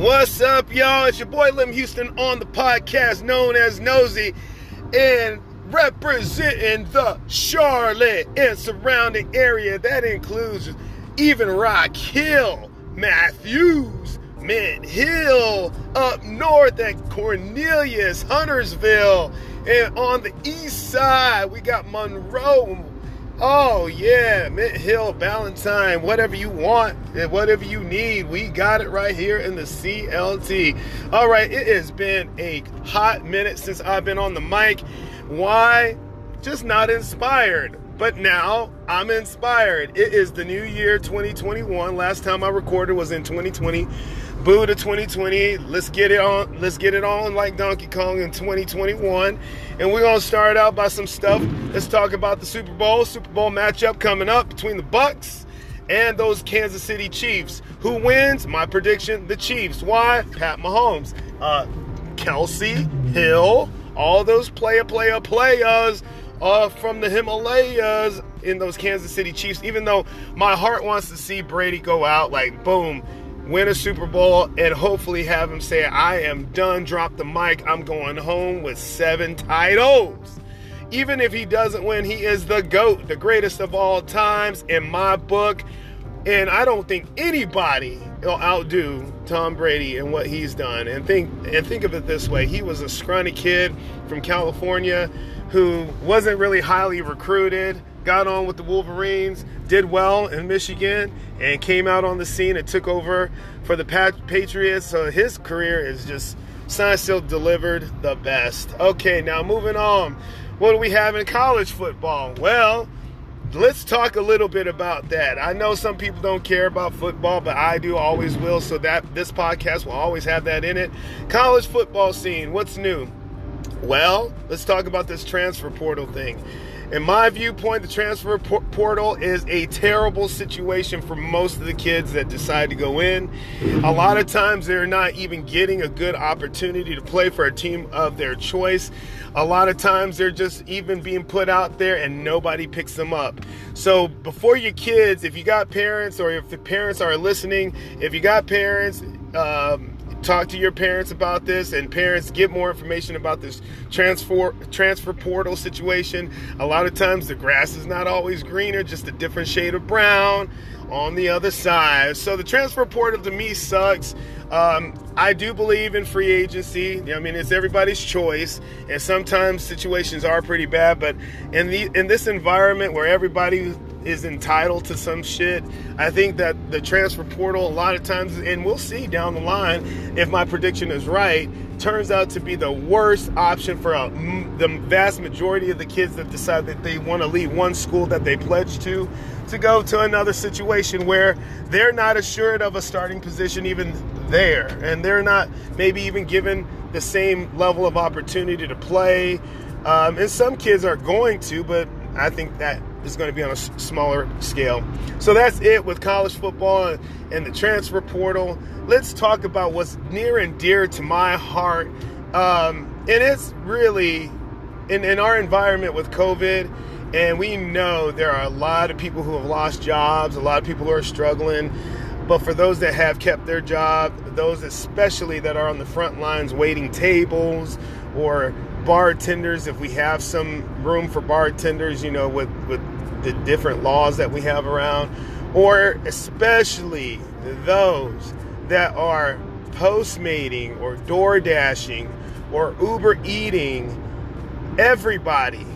What's up, y'all? It's your boy Lim Houston on the podcast known as Nosy and representing the Charlotte and surrounding area. That includes even Rock Hill, Matthews, Mint Hill, up north at Cornelius, Huntersville, and on the east side, we got Monroe, Oh yeah, Mint Hill, Ballantyne, whatever you want, whatever you need, we got it right here in the CLT. All right, it has been a hot minute since I've been on the mic. Why? Just not inspired. But now I'm inspired. It is the new year 2021. Last time I recorded was in 2020. Boo to 2020. Let's get it on. Let's get it on like Donkey Kong in 2021. And we're gonna start out by some stuff. Let's talk about the Super Bowl. Super Bowl matchup coming up between the Bucs and those Kansas City Chiefs. Who wins? My prediction: the Chiefs. Why? Pat Mahomes, uh, Kelce, Hill, all those player, player, players uh, from the Himalayas in those Kansas City Chiefs. Even though my heart wants to see Brady go out, like boom, win a Super Bowl, and hopefully have him say, I am done, drop the mic, I'm going home with seven titles. Even if he doesn't win, he is the GOAT, the greatest of all times in my book. And I don't think anybody outdo Tom Brady and what he's done. And think and think of it this way: he was a scrawny kid from California who wasn't really highly recruited, got on with the Wolverines, did well in Michigan, and came out on the scene and took over for the Patriots. So his career is just still delivered the best. Okay, now moving on. What do we have in college football? Well, let's talk a little bit about that. I know some people don't care about football, but I do, always will. So that this podcast will always have that in it. College football scene, what's new? Well, let's talk about this transfer portal thing. In my viewpoint, the transfer portal is a terrible situation for most of the kids that decide to go in. A lot of times they're not even getting a good opportunity to play for a team of their choice. A lot of times they're just even being put out there and nobody picks them up. So before your kids, if you got parents or if the parents are listening, if you got parents, um, talk to your parents about this and parents get more information about this transfer transfer portal situation a lot of times the grass is not always greener just a different shade of brown on the other side so the transfer portal to me sucks um, I do believe in free agency. I mean, it's everybody's choice, and sometimes situations are pretty bad. But in the in this environment where everybody is entitled to some shit. I think that the transfer portal, a lot of times, and we'll see down the line if my prediction is right, turns out to be the worst option for a, the vast majority of the kids that decide that they want to leave one school that they pledged to to go to another situation where they're not assured of a starting position even there and they're not maybe even given the same level of opportunity to play um, and some kids are going to but i think that is going to be on a smaller scale. So that's it with college football and the transfer portal. Let's talk about what's near and dear to my heart. Um, and it's really in, in our environment with COVID, and we know there are a lot of people who have lost jobs, a lot of people who are struggling. But for those that have kept their job, those especially that are on the front lines waiting tables or bartenders, if we have some room for bartenders, you know, with, with the different laws that we have around, or especially those that are post mating or door dashing or Uber eating, everybody,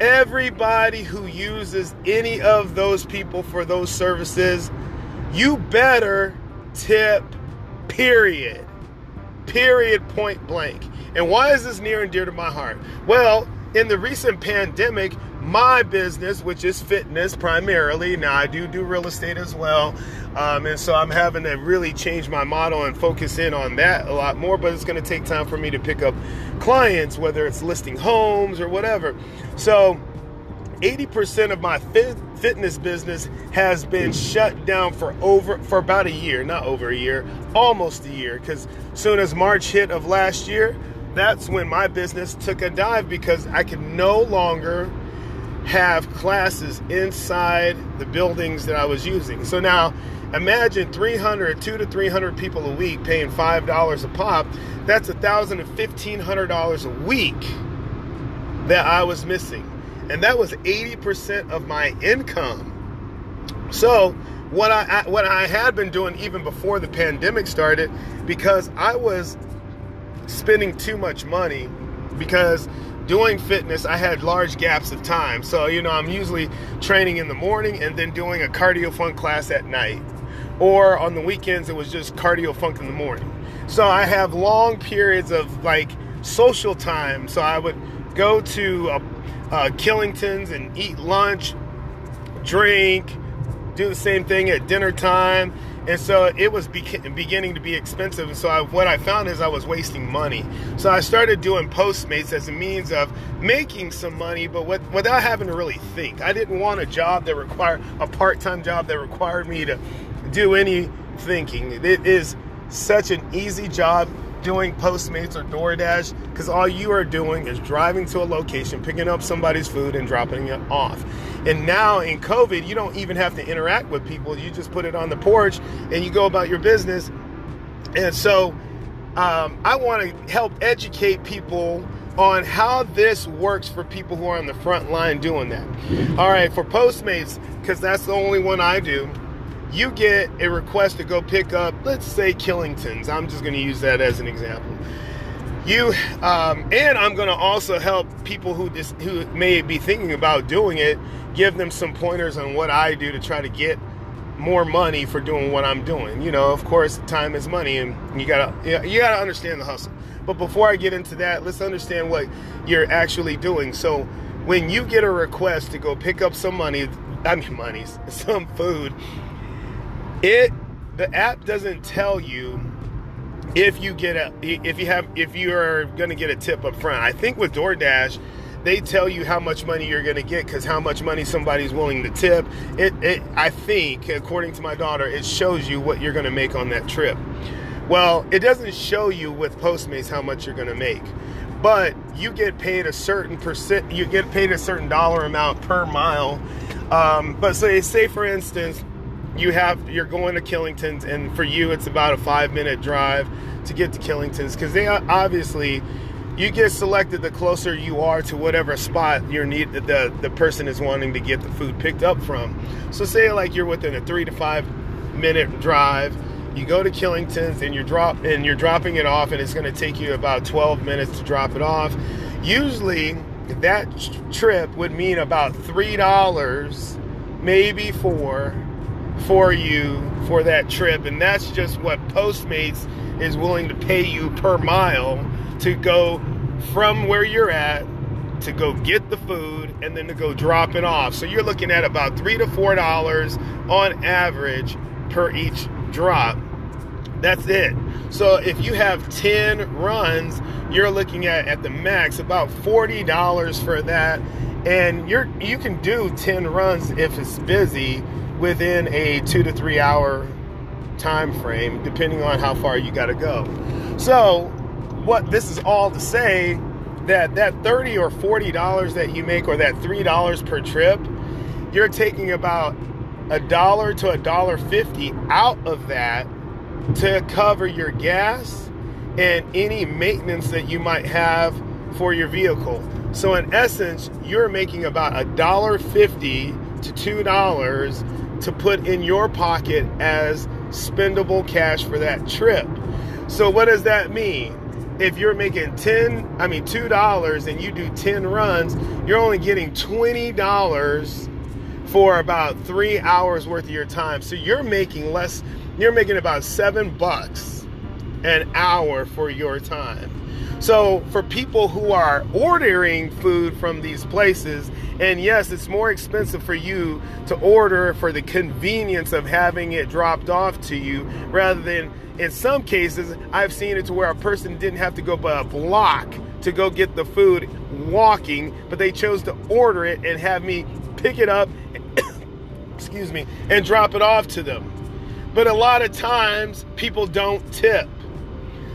everybody who uses any of those people for those services, you better tip, period. Period, point blank. And why is this near and dear to my heart? Well, in the recent pandemic, my business, which is fitness primarily, now I do do real estate as well. Um, and so I'm having to really change my model and focus in on that a lot more, but it's going to take time for me to pick up clients, whether it's listing homes or whatever. So 80% of my fit, fitness business has been shut down for over for about a year, not over a year, almost a year cuz soon as March hit of last year, that's when my business took a dive because I could no longer have classes inside the buildings that I was using. So now imagine 300, two to 300 people a week paying $5 a pop. That's 1,000 to $1,500 a week that I was missing. And that was 80% of my income. So what I what I had been doing even before the pandemic started, because I was spending too much money, because doing fitness, I had large gaps of time. So, you know, I'm usually training in the morning and then doing a cardio funk class at night. Or on the weekends, it was just cardio funk in the morning. So I have long periods of like social time. So I would go to uh, uh, Killington's and eat lunch, drink, do the same thing at dinner time and so it was beginning to be expensive. And so I, what I found is I was wasting money. So I started doing Postmates as a means of making some money, but with, without having to really think. I didn't want a job that required a part-time job that required me to do any thinking. It is such an easy job doing Postmates or DoorDash because all you are doing is driving to a location, picking up somebody's food, and dropping it off. And now in COVID, you don't even have to interact with people. You just put it on the porch and you go about your business. And so um, I want to help educate people on how this works for people who are on the front line doing that. All right, for Postmates, because that's the only one I do you get a request to go pick up, let's say Killington's. I'm just going to use that as an example. You um, and I'm going to also help people who just who may be thinking about doing it, give them some pointers on what I do to try to get more money for doing what I'm doing. You know, of course, time is money, and you gotta you gotta understand the hustle. But before I get into that, let's understand what you're actually doing. So, when you get a request to go pick up some money, I mean, money, some food it the app doesn't tell you if you get a if you have if you are going to get a tip up front. I think with DoorDash they tell you how much money you're going to get because how much money somebody's willing to tip. It, it, I think, according to my daughter, it shows you what you're going to make on that trip. Well, it doesn't show you with Postmates how much you're going to make, but you get paid a certain percent. You get paid a certain dollar amount per mile. Um, but say, say for instance, you have you're going to Killington's, and for you it's about a five minute drive to get to Killington's because they uh, obviously you get selected the closer you are to whatever spot you're need the the person is wanting to get the food picked up from. So say like you're within a three to five minute drive. You go to Killington's and you're drop and you're dropping it off, and it's going to take you about 12 minutes to drop it off. Usually, that trip would mean about three dollars, maybe four for you for that trip. And that's just what Postmates is willing to pay you per mile to go from where you're at to go get the food and then to go drop it off. So you're looking at about three to four dollars on average per each drop. That's it. So if you have 10 runs, you're looking at at the max about $40 for that. And you're you can do 10 runs if it's busy within a two to three hour time frame, depending on how far you got to go. So, what this is all to say that that 30 or 40 dollars that you make or that three dollars per trip you're taking about a dollar to a dollar 50 out of that to cover your gas and any maintenance that you might have for your vehicle so in essence you're making about a dollar 50 to two dollars to put in your pocket as spendable cash for that trip. So what does that mean? If you're making 10, I mean $2 and you do 10 runs, you're only getting $20 for about 3 hours worth of your time. So you're making less you're making about 7 bucks an hour for your time. So for people who are ordering food from these places, and yes, it's more expensive for you to order for the convenience of having it dropped off to you rather than in some cases I've seen it to where a person didn't have to go by a block to go get the food walking, but they chose to order it and have me pick it up excuse me and drop it off to them. But a lot of times people don't tip.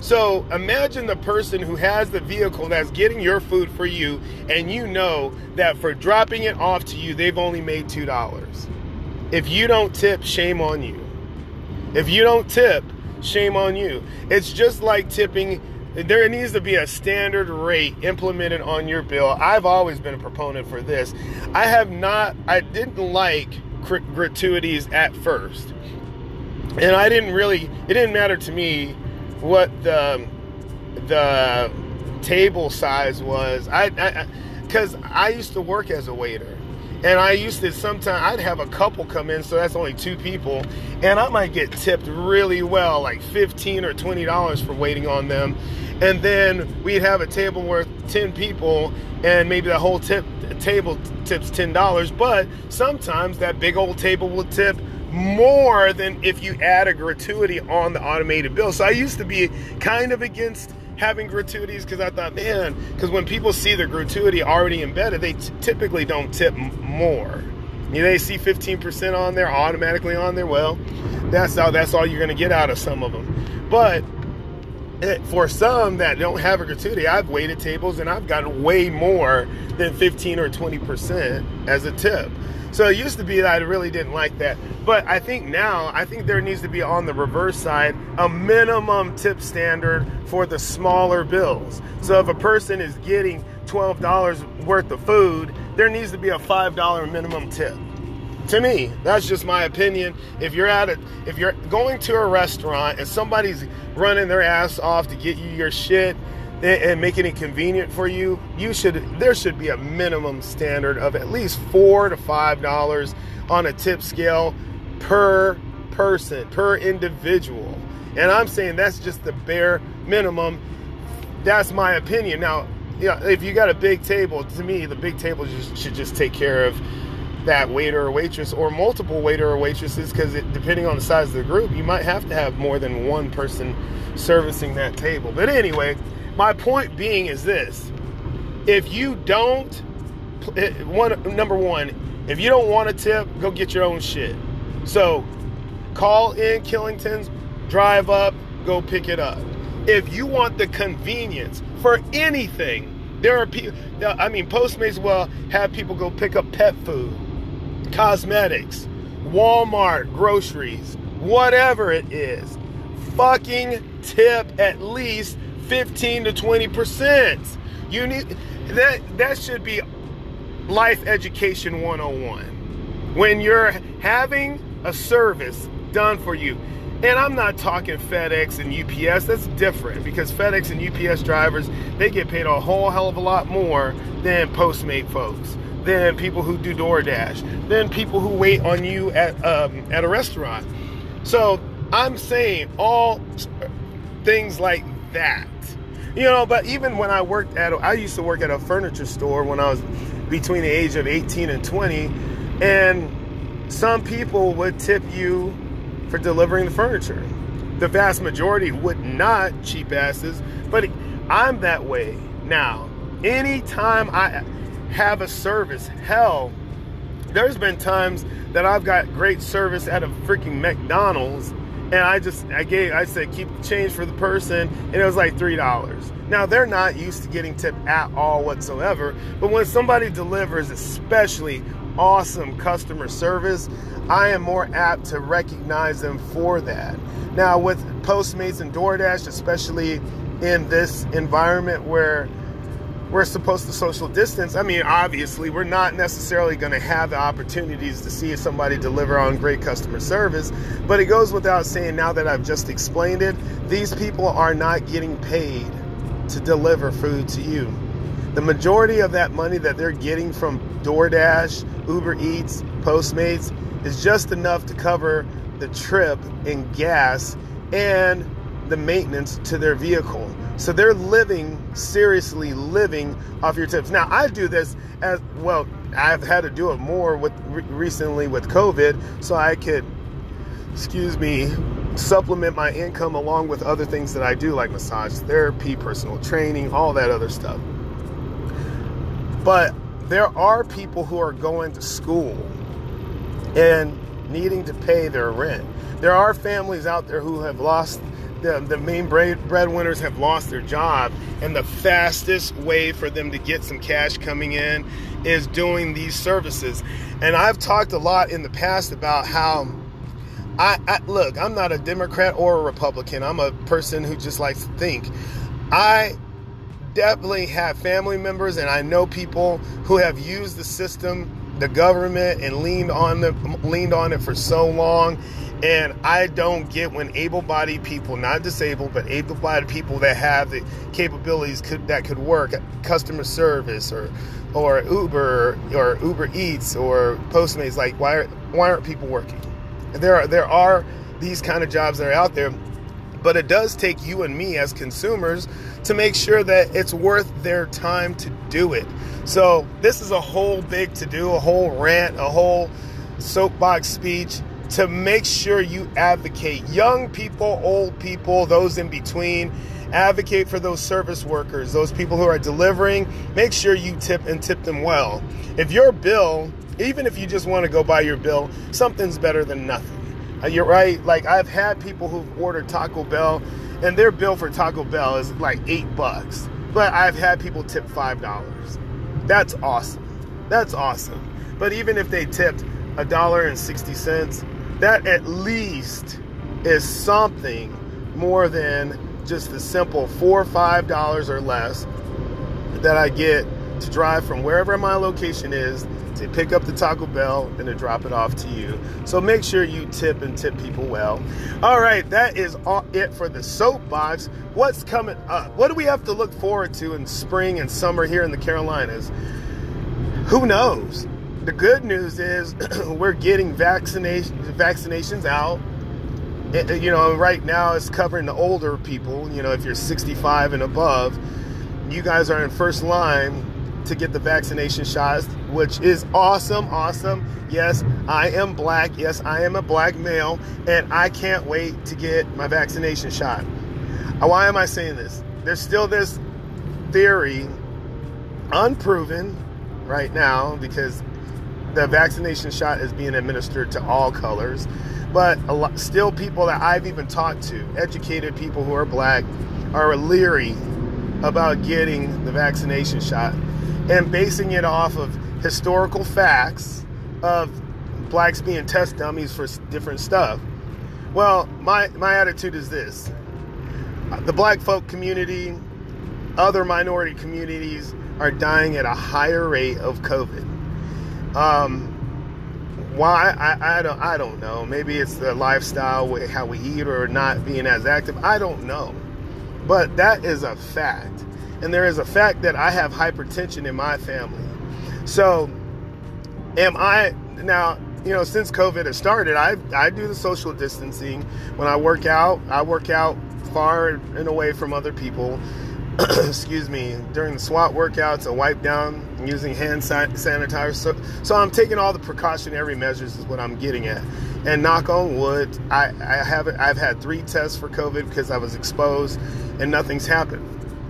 So imagine the person who has the vehicle that's getting your food for you, and you know that for dropping it off to you, they've only made $2. If you don't tip, shame on you. If you don't tip, shame on you. It's just like tipping. There needs to be a standard rate implemented on your bill. I've always been a proponent for this. I have not, I didn't like gratuities at first. And I didn't really, it didn't matter to me what the, the table size was. I, because I, I used to work as a waiter. And I used to sometimes I'd have a couple come in, so that's only two people, and I might get tipped really well, like fifteen or twenty dollars for waiting on them. And then we'd have a table worth ten people, and maybe the whole tip table tips ten dollars. But sometimes that big old table will tip more than if you add a gratuity on the automated bill. So I used to be kind of against having gratuities because I thought, man, because when people see the gratuity already embedded, they typically don't tip more. You know, they see 15% on there, automatically on there. Well, that's all. That's all you're going to get out of some of them. But eh, for some that don't have a gratuity, I've waited tables and I've gotten way more than 15 or 20% as a tip. So it used to be that I really didn't like that. But I think now, I think there needs to be on the reverse side a minimum tip standard for the smaller bills. So if a person is getting $12 worth of food, there needs to be a $5 minimum tip. To me, that's just my opinion. If you're at it, if you're going to a restaurant and somebody's running their ass off to get you your shit, and making it convenient for you, you should there should be a minimum standard of at least four to five dollars on a tip scale per person, per individual. And I'm saying that's just the bare minimum. That's my opinion. Now, yeah, if you got a big table, to me, the big table should just take care of that waiter or waitress or multiple waiter or waitresses because depending on the size of the group, you might have to have more than one person servicing that table. But anyway, my point being is this. If you don't eh, one number one if you don't want a tip go get your own shit. So call in killington's drive up go pick it up. If you want the convenience for anything there are people i mean postmates will have people go pick up pet food cosmetics walmart groceries whatever it is. Fucking tip at least 15 to 20 percent. You need that that should be life education 101. When you're having a service done for you, and I'm not talking FedEx and UPS, that's different because FedEx and UPS drivers, they get paid a whole hell of a lot more than Postmate folks, than people who do DoorDash, than people who wait on you at um, at a restaurant. So I'm saying all things like that. You know, but even when I worked at, I used to work at a furniture store when I was between the age of 18 and 20, and some people would tip you for delivering the furniture. The vast majority would not, cheap asses, but I'm that way now. Anytime I have a service, hell, there's been times that I've got great service at a freaking McDonald's and I just I gave I said keep the change for the person and it was like three dollars. Now they're not used to getting tipped at all whatsoever, but when somebody delivers especially awesome customer service, I am more apt to recognize them for that. Now with Postmates and DoorDash, especially in this environment where we're supposed to social distance, I mean, obviously, we're not necessarily going to have the opportunities to see somebody deliver on great customer service. But it goes without saying, now that I've just explained it, these people are not getting paid to deliver food to you. The majority of that money that they're getting from DoorDash, Uber Eats, Postmates is just enough to cover the trip and gas and the maintenance to their vehicle. So they're living, seriously living off your tips. Now, I do this as well, I've had to do it more with recently with COVID so I could, excuse me, supplement my income along with other things that I do, like massage therapy, personal training, all that other stuff. But there are people who are going to school and needing to pay their rent. There are families out there who have lost the, the main breadwinners have lost their job, and the fastest way for them to get some cash coming in is doing these services. And I've talked a lot in the past about how I, I look, I'm not a Democrat or a Republican. I'm a person who just likes to think. I definitely have family members and I know people who have used the system, the government, and leaned on the leaned on it for so long and I don't get when able bodied people, not disabled, but able bodied people that have the capabilities could, that could work, customer service or or Uber or Uber Eats or Postmates, like why, why aren't people working? There are, there are these kind of jobs that are out there, but it does take you and me as consumers to make sure that it's worth their time to do it. So this is a whole big to do, a whole rant, a whole soapbox speech to make sure you advocate young people, old people, those in between. Advocate for those service workers, those people who are delivering. Make sure you tip and tip them well. If your bill, even if you just want to go buy your bill, something's better than nothing. Uh, you're right. Like I've had people who've ordered Taco Bell, and their bill for Taco Bell is like eight bucks. But I've had people tip five dollars. That's awesome. That's awesome. But even if they tipped a dollar and sixty cents, that at least is something more than just the simple four or five dollars or less that I get to drive from wherever my location is to pick up the Taco Bell and to drop it off to you. So make sure you tip and tip people well. All right, that is all it for the soapbox. What's coming up? What do we have to look forward to in spring and summer here in the Carolinas? Who knows? The good news is we're getting vaccination vaccinations out. It, you know, right now it's covering the older people. You know, if you're 65 and above, you guys are in first line to get the vaccination shots, which is awesome, awesome. Yes, I am black. Yes, I am a black male, and I can't wait to get my vaccination shot. Uh, why am I saying this? There's still this theory, unproven right now, because the vaccination shot is being administered to all colors, but lot, still people that I've even talked to, educated people who are black, are leery about getting the vaccination shot and basing it off of historical facts of blacks being test dummies for different stuff. Well, my, my attitude is this the black folk community, other minority communities are dying at a higher rate of COVID. Um, why I, I don't I don't know. Maybe it's the lifestyle, how we eat, or not being as active. I don't know, but that is a fact, and there is a fact that I have hypertension in my family. So, am I now? You know, since COVID has started, I I do the social distancing. When I work out, I work out far and away from other people. excuse me, during the SWAT workouts, I wipe down using hand sanitizer. So, so I'm taking all the precautionary measures is what I'm getting at. And knock on wood, I, I haven't. I've had three tests for COVID because I was exposed, and nothing's happened.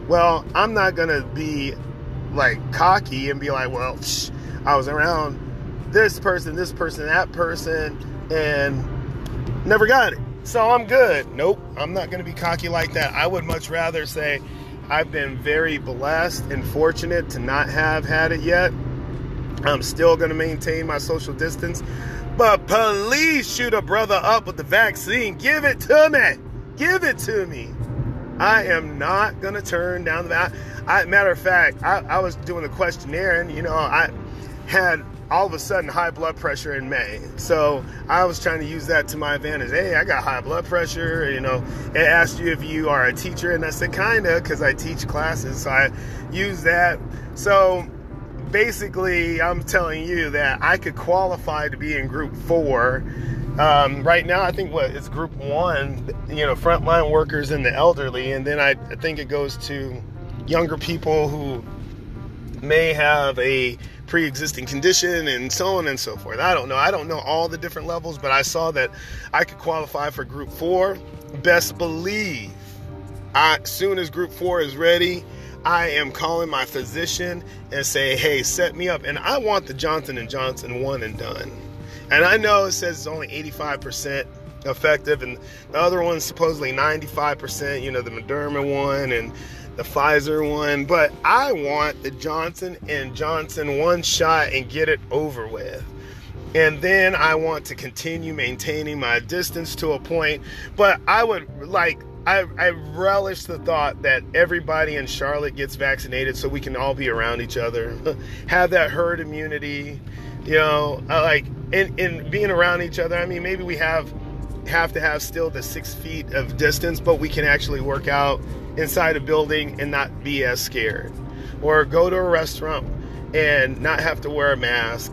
Well, I'm not gonna be like cocky and be like, well, psh, I was around this person, this person, that person, and never got it. So I'm good. Nope, I'm not gonna be cocky like that. I would much rather say I've been very blessed and fortunate to not have had it yet. I'm still going to maintain my social distance. But please shoot a brother up with the vaccine. Give it to me. Give it to me. I am not going to turn down the. I, matter of fact, I, I was doing the questionnaire and, you know, I had all of a sudden high blood pressure in May. So I was trying to use that to my advantage. Hey, I got high blood pressure. You know, it asked you if you are a teacher, and I said kinda because I teach classes. So I use that. So basically, I'm telling you that I could qualify to be in group four. Um, right now, I think what it's group one, you know, frontline workers and the elderly, and then I, I think it goes to younger people who may have a pre-existing condition and so on and so forth. I don't know. I don't know all the different levels, but I saw that I could qualify for group 4. Best believe I soon as group 4 is ready, I am calling my physician and say, "Hey, set me up." And I want the Johnson and Johnson one and done. And I know it says it's only 85% effective, and the other one's supposedly 95%. You know, the Moderna one and the Pfizer one. But I want the Johnson and Johnson one shot and get it over with. And then I want to continue maintaining my distance to a point. But I would like I, I, relish the thought that everybody in Charlotte gets vaccinated so we can all be around each other, have that herd immunity, you know, uh, like in, in being around each other. I mean, maybe we have have to have still the six feet of distance, but we can actually work out inside a building and not be as scared, or go to a restaurant and not have to wear a mask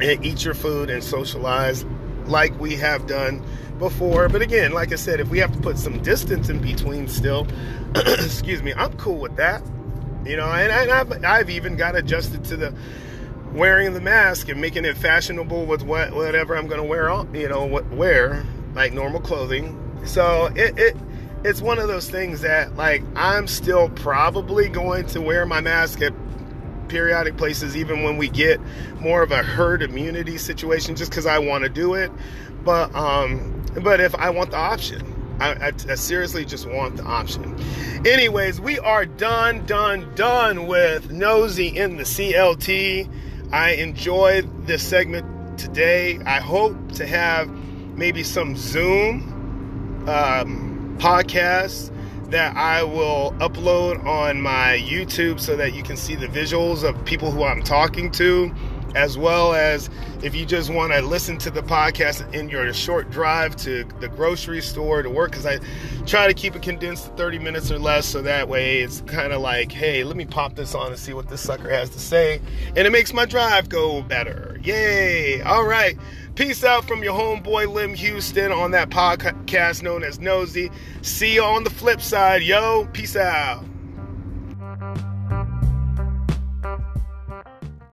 and eat your food and socialize like we have done before. But again, like I said, if we have to put some distance in between still, excuse me, I'm cool with that. You know, and, and I've, I've even got adjusted to the wearing the mask and making it fashionable with what whatever I'm to wear on, you know, what wear like normal clothing. So it, it it's one of those things that like I'm still probably going to wear my mask at periodic places even when we get more of a herd immunity situation just because I want to do it. But um but if I want the option, I, I, I, seriously just want the option. Anyways, we are done, done, done with Nosy in the CLT. I enjoyed this segment today. I hope to have maybe some Zoom um, podcasts that I will upload on my YouTube so that you can see the visuals of people who I'm talking to as well as if you just want to listen to the podcast in your short drive to the grocery store to work because i try to keep it condensed to 30 minutes or less so that way it's kind of like hey let me pop this on and see what this sucker has to say. And it makes my drive go better. Yay. All right. Peace out from your homeboy lim houston on that podcast known as nosy see you on the flip side yo. Peace out